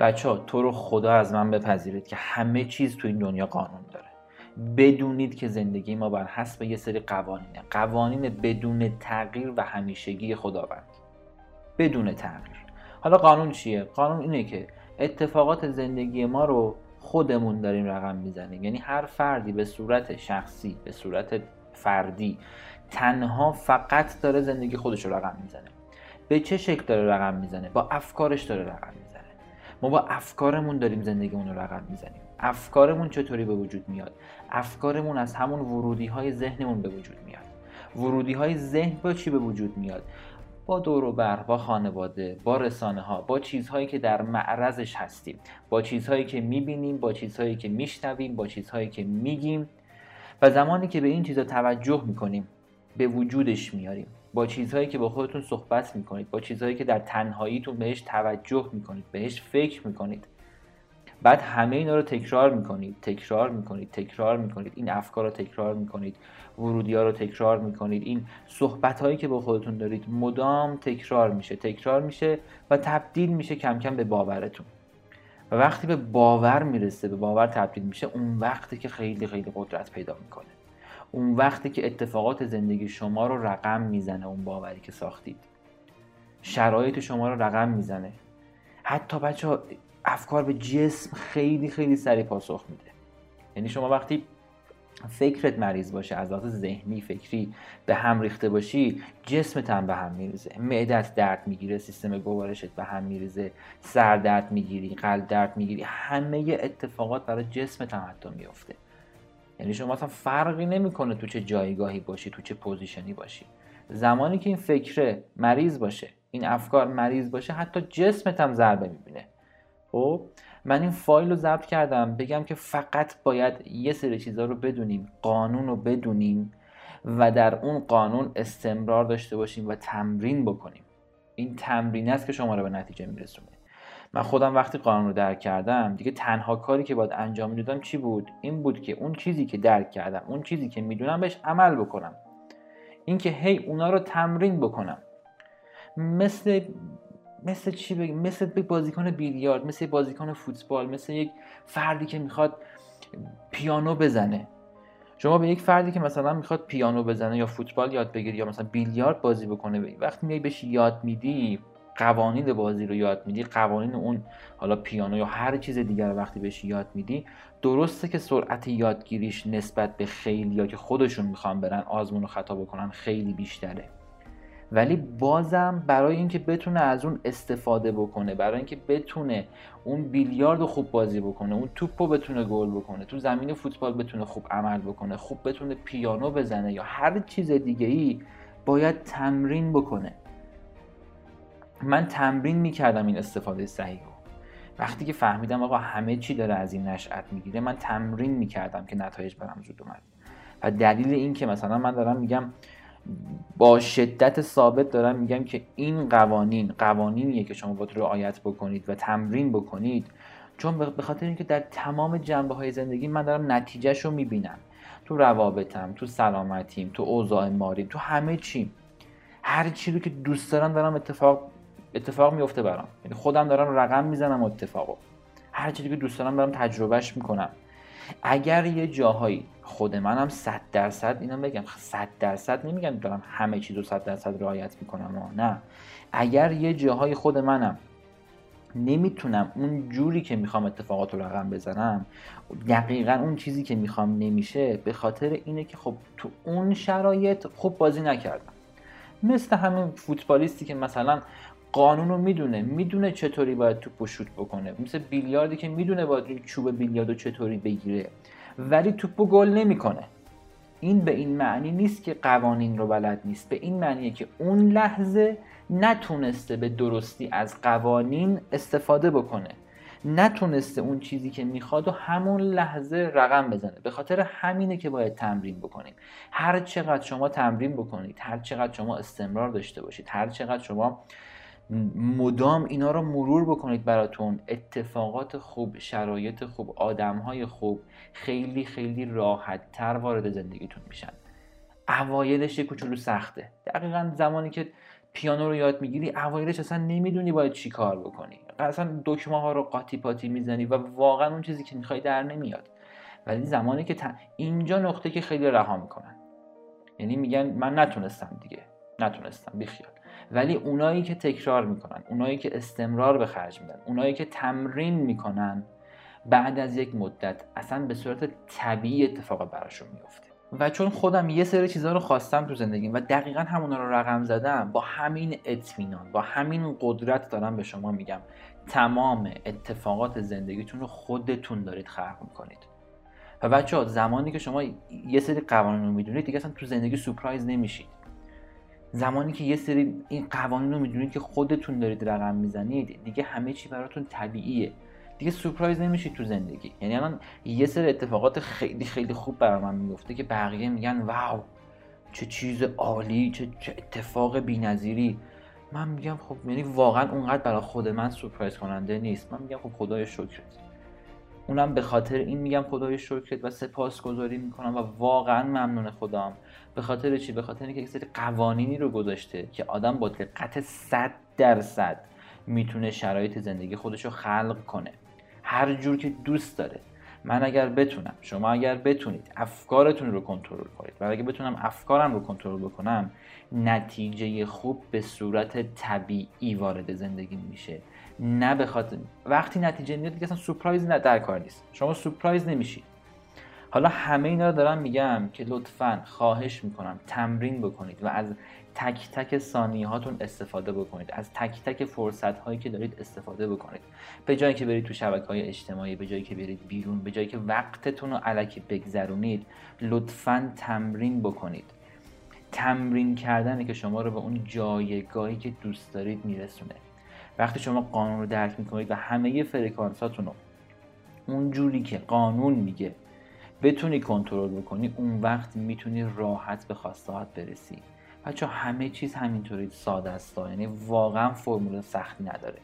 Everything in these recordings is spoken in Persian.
بچه ها تو رو خدا از من بپذیرید که همه چیز تو این دنیا قانون داره. بدونید که زندگی ما بر حسب یه سری قوانینه. قوانین بدون تغییر و همیشگی خداوند. بدون تغییر. حالا قانون چیه؟ قانون اینه که اتفاقات زندگی ما رو خودمون داریم رقم می‌زنیم. یعنی هر فردی به صورت شخصی به صورت فردی تنها فقط داره زندگی خودش رو رقم می‌زنه. به چه شکل داره رقم می‌زنه؟ با افکارش داره رقم می‌زنه. ما با افکارمون داریم زندگیمون رو رقم می‌زنیم. افکارمون چطوری به وجود میاد؟ افکارمون از همون ورودی های ذهنمون به وجود میاد. ورودی های ذهن با چی به وجود میاد؟ با دور و بر با خانواده با رسانه ها با چیزهایی که در معرضش هستیم. با چیزهایی که می‌بینیم با چیزهایی که میشنویم با چیزهایی که میگیم. و زمانی که به این چیزها توجه می‌کنیم به وجودش میاریم. با چیزهایی که با خودتون صحبت می‌کنید با چیزهایی که در تنهاییتون بهش توجه می‌کنید بهش فکر می‌کنید. بعد همه اینا رو تکرار می‌کنید تکرار می‌کنید تکرار می‌کنید. این افکار رو تکرار می‌کنید ورودی ها رو تکرار می‌کنید. این صحبت هایی که با خودتون دارید مدام تکرار میشه. تکرار میشه و تبدیل میشه کم کم به باورتون. و وقتی به باور می‌رسه به باور تبدیل میشه اون وقتی که خیلی خیلی قدرت پیدا می‌کنه. اون وقتی که اتفاقات زندگی شما رو رقم می‌زنه اون باوری که ساختید. شرایط شما رو رقم می‌زنه. حتی بچه افکار به جسم خیلی خیلی سریع پاسخ میده. یعنی شما وقتی فکرت مریض باشه از لحاظ ذهنی فکری به هم ریخته باشی جسمت هم به هم میریزه. معدت درد می‌گیره سیستم گوارشت به هم میریزه سر درد می‌گیری قلب درد می‌گیری همه اتفاقات برای جسمت هم حتی میفته یعنی شما اصلا فرقی نمی‌کنه تو چه جایگاهی باشی تو چه position ی باشی. زمانی که این فکره مریض باشه این افکار مریض باشه حتی جسمت هم ضربه می‌بینه. خب؟ من این فایل رو ضبط کردم بگم که فقط باید یه سری چیزها رو بدونیم قانون رو بدونیم و در اون قانون استمرار داشته باشیم و تمرین بکنیم. این تمرین است که شما رو به نتیجه میرسونه. من خودم وقتی قانون رو درک کردم دیگه تنها کاری که باید انجام می‌دادم چی بود؟ این بود که اون چیزی که درک کردم اون چیزی که می‌دونم بهش عمل بکنم. اینکه هی اونا رو تمرین بکنم. مثل مثل چی بگیم مثل بازیکن بیلیارد مثل بازیکن فوتبال مثل یک فردی که می‌خواد پیانو بزنه. شما به یک فردی که مثلا می‌خواد پیانو بزنه یا فوتبال یاد بگیری یا مثلا بیلیارد بازی بکنه وقتی میای بهش یاد میدی قوانین بازی رو یاد میدی قوانین اون حالا پیانو یا هر چیز دیگر وقتی بهش یاد میدی درسته که سرعت یادگیریش نسبت به خیلی یا که خودشون می‌خوان برن آزمون و خطا بکنن خیلی بیشتره. ولی بازم برای اینکه بتونه از اون استفاده بکنه برای اینکه بتونه اون بیلیارد خوب بازی بکنه اون توپ رو بتونه گل بکنه تو زمین فوتبال بتونه خوب عمل بکنه خوب بتونه پیانو بزنه یا هر چیز دیگه ای باید تمرین بکنه. من تمرین می‌کردم این استفاده صحیح رو. وقتی که فهمیدم آقا همه چی داره از این نشأت می‌گیره من تمرین می‌کردم که نتایج برام زود اومد. و دلیل این که مثلا من دارم میگم با شدت ثابت دارم میگم که این قوانین قوانینیه که شما باید رعایت بکنید و تمرین بکنید چون به خاطر اینکه در تمام جنبه های زندگی من دارم نتیجهش رو می‌بینم. تو روابطم تو سلامتیم تو اوضاع ماریم تو همه چیم. هر چی رو که دوست دارم دارم اتفاق اتفاق میفته برام. یعنی خودم دارم رقم می‌زنم اتفاقو. هر چیزی که دوست دارم دارم تجربهش می‌کنم. اگر یه جاهایی خود منم صد درصد اینا بگم صد درصد نمیگم دارم همه چیز رو صد درصد رعایت می‌کنم نه. اگر یه جاهای خود منم نمی‌تونم اون جوری که می‌خوام اتفاقات رو رقم بزنم دقیقا اون چیزی که می‌خوام نمیشه به خاطر اینه که خب تو اون شرایط خوب بازی نکردم. مثل همین فوتبالیستی که مثلا قانون رو می‌دونه می‌دونه چطوری باید توپ شوت بکنه. مثل بیلیاردی که می‌دونه باید چوب بیلیارد رو چطوری بگیره. ولی توپو گل نمی‌کنه. این به این معنی نیست که قوانین رو بلد نیست. به این معنیه که اون لحظه نتونسته به درستی از قوانین استفاده بکنه. نتونسته اون چیزی که می‌خواد و همون لحظه رقم بزنه. به خاطر همینه که باید تمرین بکنیم. هر چقدر شما تمرین بکنید هر چقدر شما استمرار داشته باشید هر چقدر شما مدام اینا رو مرور بکنید براتون. اتفاقات خوب شرایط خوب آدمهای خوب خیلی خیلی راحت تر وارد زندگیتون میشن. اوایلش یه کوچولو سخته. دقیقا زمانی که پیانو رو یاد می‌گیری اوایلش اصلا نمی‌دونی باید چی کار بکنی. اصلا دکمه ها رو قاطی پاتی می‌زنی و واقعا اون چیزی که می‌خوای در نمیاد. ولی زمانی که اینجا نقطه که خیلی رها می‌کنن. یعنی میگن من نتونستم دیگه. نتونستم بیخیال. ولی اونایی که تکرار می‌کنن اونایی که استمرار به خرج میدن اونایی که تمرین می‌کنن بعد از یک مدت اصلا به صورت طبیعی اتفاق براشون میفته و چون خودم یه سری چیزها رو خواستم تو زندگیم و دقیقا همونا رو رقم زدم با همین اطمینان با همین قدرت دارم به شما میگم تمام اتفاقات زندگیتون رو خودتون دارید خلق می‌کنید. و بچه ها زمانی که شما یه سری قوانین رو می‌دونید دیگه اصلا تو زندگی سورپرایز نمیشید. زمانی که یه سری این قوانین رو می‌دونید که خودتون دارید رقم می‌زنید دیگه همه چی براتون طبیعیه. دیگه سورپرایز نمیشید تو زندگی. یعنی الان یه سری اتفاقات خیلی خیلی خوب برای من میفته که بقیه میگن واو چه چیز عالی چه, چه اتفاق بی‌نظیری. من میگم خب یعنی واقعا اونقدر برای خود من سورپرایز کننده نیست. من میگم خب خدای شکرت. اونم به خاطر این میگم خدای شکرت و سپاسگزاری می‌کنم و واقعا ممنون خدام. به خاطر چی؟ به خاطر اینکه یک سری قوانینی رو گذاشته که آدم با دقت 100 درصد می‌تونه شرایط زندگی خودش رو خلق کنه. هر جور که دوست داره من اگر بتونم شما اگر بتونید افکارتون رو کنترل کنید و اگر بتونم افکارم رو کنترل بکنم نتیجه خوب به صورت طبیعی وارد زندگی میشه. نه به خاطر وقتی نتیجه میاد دیگه اصلا سورپرایز نه در کار نیست. شما سورپرایز نمیشید حالا همه اینا رو دارم میگم که لطفا خواهش می‌کنم تمرین بکنید و از تک تک ثانیه هاتون استفاده بکنید. از تک تک فرصت هایی که دارید استفاده بکنید. به جایی که برید تو شبکه های اجتماعی به جایی که برید بیرون به جایی که وقتتون رو علکی بگذرونید لطفا تمرین بکنید. تمرین کردنه که شما رو به اون جایگاهی که دوست دارید میرسونه. وقتی شما قانون رو درک می‌کنید و همه فرکانساتون رو اون جوری که قانون میگه بتونی کنترل بکنی اون وقت می‌تونی راحت به خواستهات برسی. بچه همه چیز همینطوری ساده است یعنی واقعا فرمول سختی نداره.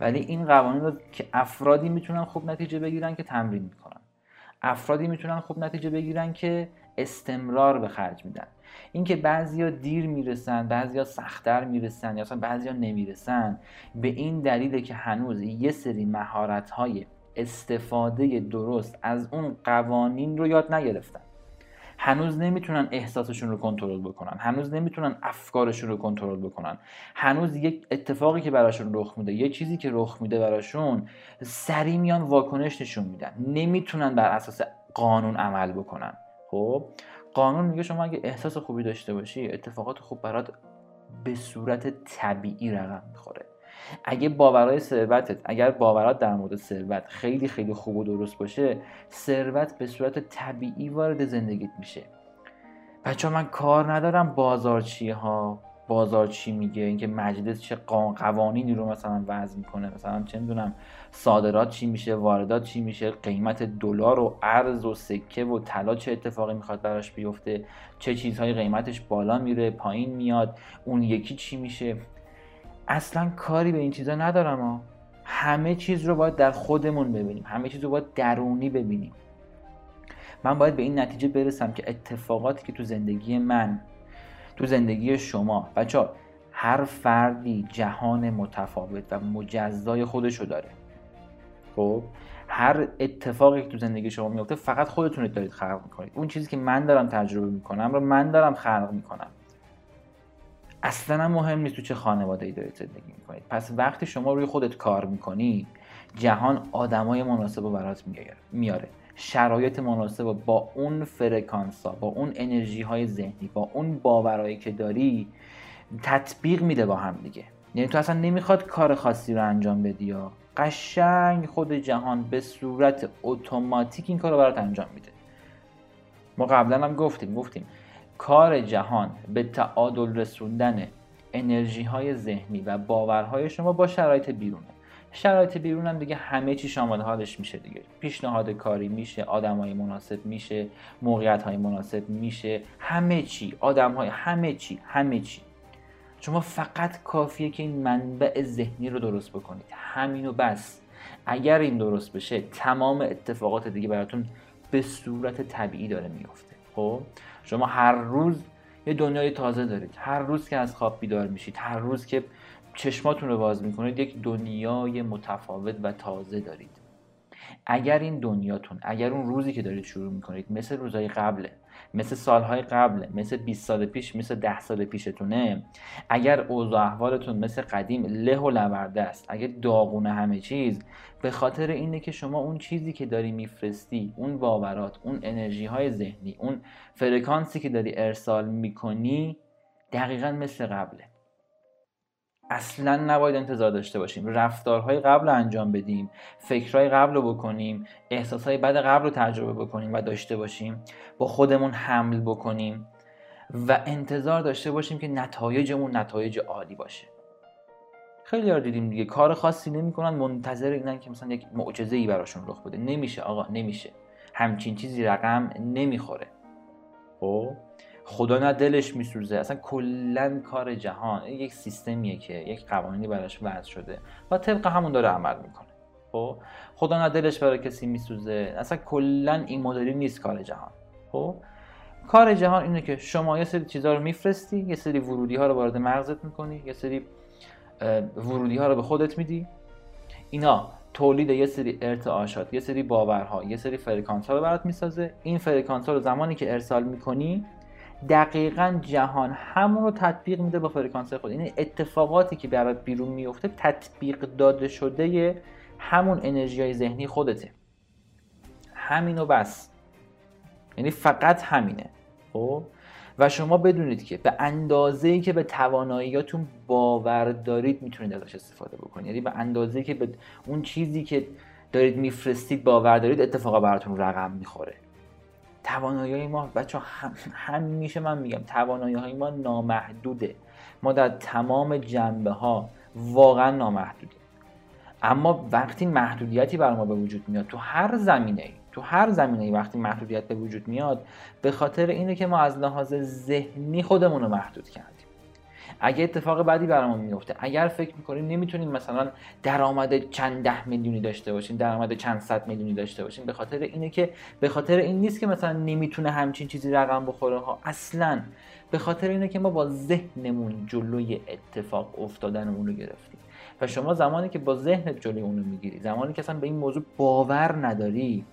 ولی این قوانین رو که افرادی می‌تونن خوب نتیجه بگیرن که تمرین می‌کنن. افرادی می‌تونن خوب نتیجه بگیرن که استمرار به خرج میدن. اینکه بعضیا دیر می‌رسن بعضیا سختتر می‌رسن یا اصلا بعضیا نمی‌رسن به این دلیله که هنوز یه سری مهارت های استفاده درست از اون قوانین رو یاد نگرفتن. هنوز نمی‌تونن احساسشون رو کنترل بکنن. هنوز نمی‌تونن افکارشون رو کنترل بکنن. هنوز یک اتفاقی که براشون رخ میده یه چیزی که رخ میده براشون سری میان واکنش نشون میدن. نمی‌تونن بر اساس قانون عمل بکنن. خب؟ قانون میگه شما اگه احساس خوبی داشته باشی اتفاقات خوب برات به صورت طبیعی رقم می‌خوره. اگه باورهای ثروتت اگر باورات در مورد ثروت خیلی خیلی خوب و درست باشه ثروت به صورت طبیعی وارد زندگیت میشه. بچه من کار ندارم بازارچی ها بازار چی میگه اینکه مجلس چه قوانینی رو مثلا وضع می‌کنه. مثلا چه می‌دونم صادرات چی میشه واردات چی میشه قیمت دلار و ارز و سکه و طلا چه اتفاقی می‌خواد براش بیفته چه چیزهایی قیمتش بالا میره پایین میاد اون یکی چی میشه. اصلا کاری به این چیزا ندارم ها همه چیز رو باید در خودمون ببینیم. همه چیز رو باید درونی ببینیم. من باید به این نتیجه برسم که اتفاقاتی که تو زندگی من تو زندگی شما بچه هر فردی جهان متفاوت و مجزای خودشو داره. خب؟ هر اتفاقی که تو زندگی شما میفته فقط خودتونید دارید خلق می‌کنید. اون چیزی که من دارم تجربه می‌کنم رو من دارم خلق می‌کنم. اصلا مهم نیست تو چه خانواده ای دارید زندگی می‌کنید. پس وقتی شما روی خودت کار می‌کنی جهان آدمای مناسب رو برات میاره شرایط مناسب با اون فرکانس با اون انرژی های ذهنی با اون باورایی که داری تطبیق میده با هم دیگه. یعنی تو اصلا نمی‌خواد کار خاصی رو انجام بدی یا قشنگ خود جهان به صورت اتوماتیک این کار رو برات انجام میده. ما قبلا هم گفتیم گفتیم کار جهان به تعادل رسوندن انرژی های ذهنی و باورهای شما با شرایط بیرونه. شرایط بیرون هم دیگه همه چی شامل حالش میشه دیگه. پیشنهاد کاری میشه آدم های مناسب میشه موقعیت های مناسب میشه. همه چی آدم های همه چی همه چی. شما فقط کافیه که این منبع ذهنی رو درست بکنید. همینو بس. اگر این درست بشه تمام اتفاقات دیگه براتون به صورت طبیعی داره میفته. خب؟ شما هر روز یه دنیای تازه دارید. هر روز که از خواب بیدار میشید هر روز که چشماتون رو باز می‌کنید یک دنیای متفاوت و تازه دارید. اگر این دنیاتون اگر اون روزی که دارید شروع می‌کنید مثل روزهای قبله مثل سالهای قبله مثل 20 سال پیش مثل 10 سال پیشتونه. اگر اوضاع احوالتون مثل قدیم له و لورده است اگر داغونه همه چیز به خاطر اینه که شما اون چیزی که داری میفرستی اون باورات اون انرژی های ذهنی اون فرکانسی که داری ارسال می‌کنی دقیقا مثل قبله. اصلا نباید انتظار داشته باشیم. رفتارهای قبل رو انجام بدیم فکرهای قبل رو بکنیم احساسهای بد قبل رو تجربه بکنیم و داشته باشیم. با خودمون حمل بکنیم و انتظار داشته باشیم که نتایجمون نتایج عالی باشه. خیلی ها دیدیم دیگه. کار خاصی نمی‌کنن منتظر اینن که مثلا یک معجزه ای براشون رخ بده. نمیشه آقا نمیشه. همچین چیزی رقم نمی‌خوره. خب؟ خدا نه دلش میسوزه. اصلا کلا کار جهان. یک سیستمیه که یک قوانینی براش وضع شده و طبق همون داره عمل می‌کنه. خب؟ خدا نه دلش برای کسی میسوزه. اصلا کلا این مدلی نیست کار جهان. خب؟ کار جهان اینه که شما یه سری چیزها رو میفرستی یه سری ورودی ها رو وارد مغزت می‌کنی یه سری ورودی ها رو به خودت میدی. اینا تولید یه سری ارتعاشات یه سری باورها یه سری فرکانس ها رو برات می‌سازه. این فرکانس ها رو زمانی که ارسال می‌کنی دقیقا جهان. همون رو تطبیق میده با فرکانس خود. این یعنی اتفاقاتی که برات بیرون میفته تطبیق داده شده همون انرژی های ذهنی خودته. همینو بس. یعنی فقط همینه. خب؟ و شما بدونید که به اندازه ای که به تواناییاتون باور دارید می‌تونید ازش استفاده بکنید. یعنی به اندازه که به اون چیزی که دارید میفرستید باور دارید اتفاقا براتون رقم می‌خوره. توانایی ما بچه هم همیشه من میگم توانایی های ما نامحدوده. ما در تمام جنبه ها واقعا نامحدودیم اما وقتی محدودیتی بر ما به وجود میاد تو هر زمینه ای تو هر زمینه ای وقتی محدودیت به وجود میاد به خاطر اینه که ما از لحاظ ذهنی خودمون رو محدود کردیم. اگه اتفاق بعدی برامون میفته اگر فکر می‌کنیم نمی‌تونیم مثلا درآمد چند ده میلیونی داشته باشیم درآمد چند صد میلیونی داشته باشیم به خاطر اینه که به خاطر این نیست که مثلا نمی‌تونه همچین چیزی رقم بخوره ها. اصلا به خاطر اینه که ما با ذهنمون جلوی اتفاق افتادن اون رو گرفتیم. و شما زمانی که با ذهنت جلوی اون رو می‌گیری زمانی که اصلا به این موضوع باور نداری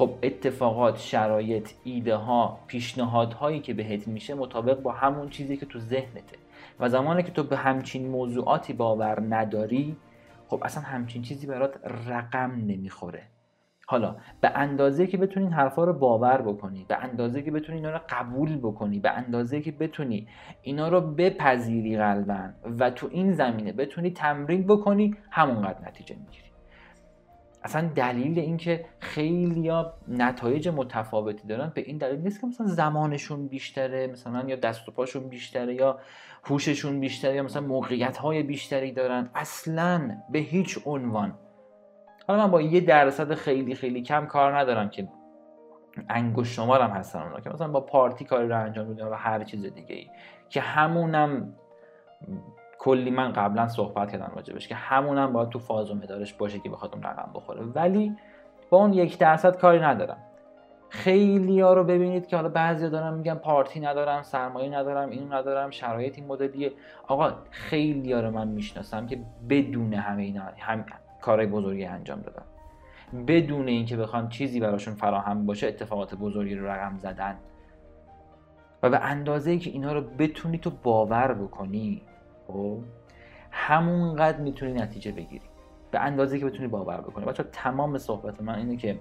خب اتفاقات شرایط ایده ها پیشنهادهایی که بهت میشه مطابق با همون چیزی که تو ذهنته. و زمانی که تو به همچین موضوعاتی باور نداری خب اصلا همچین چیزی برات رقم نمی‌خوره. حالا به اندازه که بتونی این حرفا رو باور بکنی به اندازه که بتونی اینا رو قبول بکنی به اندازه که بتونی اینا رو بپذیری قلبا و تو این زمینه بتونی تمرین بکنی همونقدر نتیجه می‌گیری. اصلا دلیل اینکه خیلیا نتایج متفاوتی دارن به این دلیل نیست که مثلا زمانشون بیشتره مثلا یا دست و پاشون بیشتره یا هوششون بیشتره یا مثلا موقعیت های بیشتری دارن. اصلا به هیچ عنوان. حالا من با یه درصد خیلی خیلی کم کار ندارم که انگوش شمارم هستن اونا که مثلا با پارتی کاری رو انجام میدن و هر چیز دیگه ای که همونم کلی من قبلا صحبت کردم راجبش که همونم باید تو فاز و مدارش باشه که بخواد اون رقم بخوره. ولی با اون یک درصد کاری ندارم. خیلی ها رو ببینید که حالا بعضی دارم میگن پارتی ندارم سرمایه ندارم اینو ندارم شرایط این مدلیه. آقا خیلی ها رو من می‌شناسم که بدون همه اینا هم کارهای بزرگی انجام دادن. بدون اینکه بخوان چیزی براشون فراهم باشه اتفاقات بزرگی رو رقم زدن. و به اندازه ای که اینا رو بتونی تو باور بکنی. خب؟ همونقدر می‌تونی نتیجه بگیری. به اندازه که بتونی باور بکنی. بچه تمام صحبت من اینه که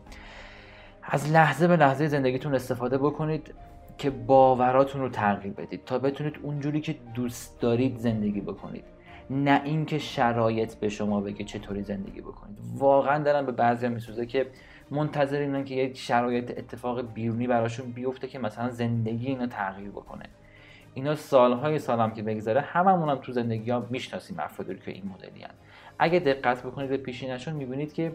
از لحظه به لحظه زندگیتون استفاده بکنید که باوراتون رو تغییر بدید. تا بتونید اونجوری که دوست دارید زندگی بکنید. نه اینکه شرایط به شما بگه چطوری زندگی بکنید. واقعا دارم به بعضی میسوزه که منتظر اینن که یک شرایط اتفاق بیرونی براشون بیفته که مثلا زندگی اینا تغییر بکنه. اینا سالهای سالم که بگذره هممون هم تو زندگی ها می‌شناسیم افرادی که این مدلی هن. اگه دقت بکنید به پیشینشون می‌بینید که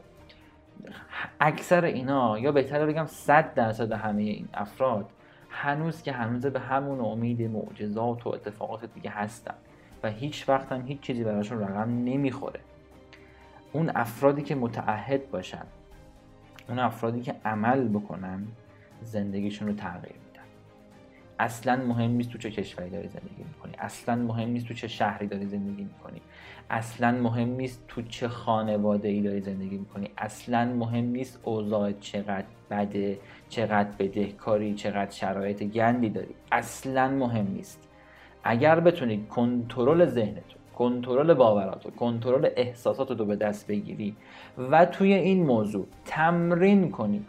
اکثر اینا یا بهتره بگم 100 درصد همه این افراد هنوز که هنوز به همون امید معجزات و اتفاقات دیگه هستن و هیچ وقت هم هیچ چیزی براشون رقم نمی‌خوره اون افرادی که متعهد باشن اون افرادی که عمل بکنن زندگیشون رو تغییر اصلا مهم نیست تو چه کشوری داری زندگی می‌کنی. اصلا مهم نیست تو چه شهری داری زندگی می‌کنی. اصلا مهم نیست تو چه خانواده ای داری زندگی می‌کنی. اصلا مهم نیست اوضاع چقدر بده چقدر بدهکاری چقدر شرایط گندی داری. اصلا مهم نیست. اگر بتونی کنترل ذهنتو کنترل باوراتو کنترل احساساتو رو به دست بگیری و توی این موضوع تمرین کنی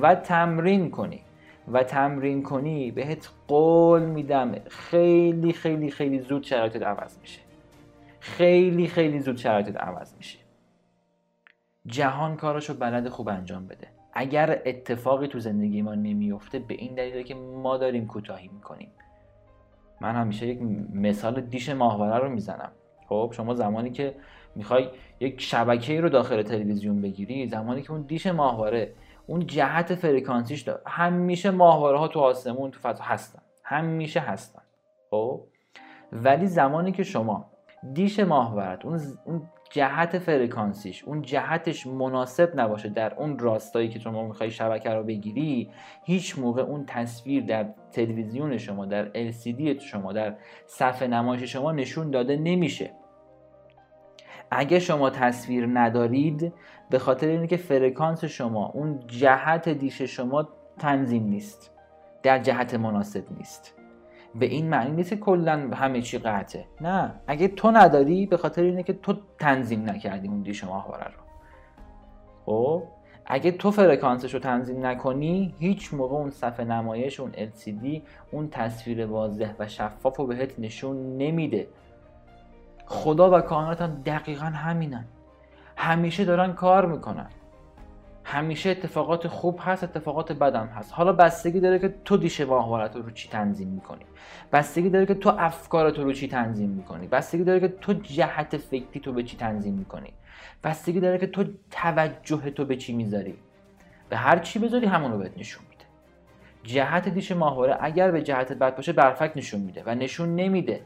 و تمرین کنی و تمرین کنی بهت قول میدم خیلی خیلی خیلی زود شرایطت عوض میشه. خیلی خیلی زود شرایطت عوض میشه. جهان کارشو بلد خوب انجام بده. اگر اتفاقی تو زندگی ما نمیفته به این دلیله که ما داریم کوتاهی می‌کنیم. من همیشه یک مثال دیش ماهواره رو می‌زنم. خب شما زمانی که می‌خوای یک شبکه رو داخل تلویزیون بگیری زمانی که اون دیش ماهواره اون جهت فرکانسیش داره. همیشه ماهواره ها تو آسمون تو فضا هستن. همیشه هستن. خب؟ ولی زمانی که شما دیش ماهورت اون اون جهت فرکانسیش اون جهتش مناسب نباشه در اون راستایی که شما می‌خوای شبکه رو بگیری هیچ موقع اون تصویر در تلویزیون شما در LCD شما در صفحه نمایش شما نشون داده نمیشه. اگه شما تصویر ندارید به خاطر اینه که فرکانس شما اون جهت دیش شما تنظیم نیست. در جهت مناسب نیست. به این معنی نیست که کلا همه چی قطعه. نه. اگه تو نداری به خاطر اینه که تو تنظیم نکردی اون دیش ماهواره رو. خب؟ اگه تو فرکانسش رو تنظیم نکنی هیچ موقع اون صفحه نمایش اون LCD اون تصویر واضح و شفاف رو بهت نشون نمیده. خدا و کائنات هم دقیقا همینن. همیشه دارن کار می‌کنن. همیشه اتفاقات خوب هست اتفاقات بدم هست. حالا بستگی داره که تو دیش ماهوارت رو چی تنظیم می‌کنی. بستگی داره که تو افکارت رو چی تنظیم می‌کنی. بستگی داره که تو جهت فکری تو به چی تنظیم می‌کنی. بستگی داره که تو توجه تو به چی می‌ذاری. به هر چی بذاری همون رو بهت نشون میده. جهت دیش ماهواره اگر به جهت بد باشه برفک نشون میده و نشون نمیده.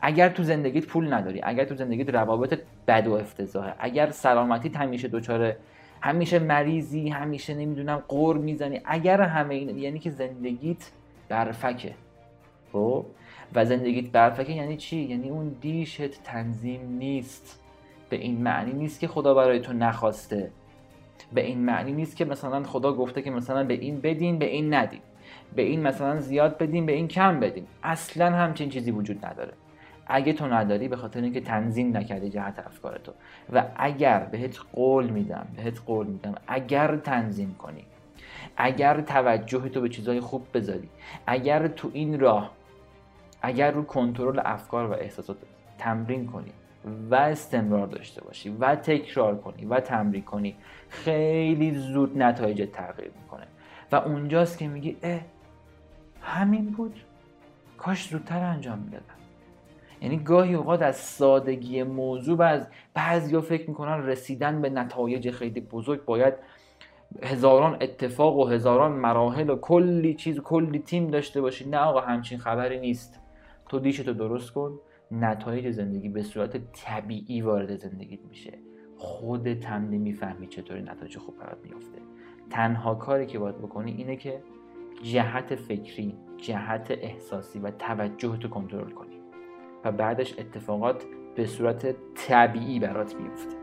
اگر تو زندگیت پول نداری اگر تو زندگیت روابط بد و افتضاحه اگر سلامتیت همیشه دچار همیشه مریضی همیشه نمی‌دونم قور می‌زنی اگر همه این یعنی که زندگیت برفکه خب؟ و زندگیت برفکه یعنی چی؟ یعنی اون دیشت تنظیم نیست. به این معنی نیست که خدا برای تو نخواسته. به این معنی نیست که مثلا خدا گفته که مثلا به این بدین به این ندین. به این مثلا زیاد بدین به این کم بدین. اصلا همچین چیزی وجود نداره. اگه تو نداری به خاطر اینکه تنظیم نکردی جهت افکار تو. و اگر بهت قول میدم بهت قول میدم اگر تنظیم کنی اگر توجه تو به چیزهای خوب بذاری اگر تو این راه اگر رو کنترل افکار و احساسات تمرین کنی و استمرار داشته باشی و تکرار کنی و تمرین کنی خیلی زود نتایج تغییر می‌کنه. و اونجاست که میگی اه همین بود. کاش زودتر انجام می‌دادم. یعنی گاهی اوقات از سادگی موضوع بعض بعضیا فکر می‌کنن رسیدن به نتایج خیلی بزرگ. باید هزاران اتفاق و هزاران مراحل و کلی چیز و کلی تیم داشته باشی. نه آقا همچین خبری نیست. تو دیشتو درست کن. نتایج زندگی به صورت طبیعی وارد زندگیت میشه. خودت هم نمی‌فهمی چطوری نتایج خوب برات میافته. تنها کاری که باید بکنی اینه که جهت فکری جهت احساسی و توجه تو کنترل کنی. بعدش اتفاقات به صورت طبیعی برات میفته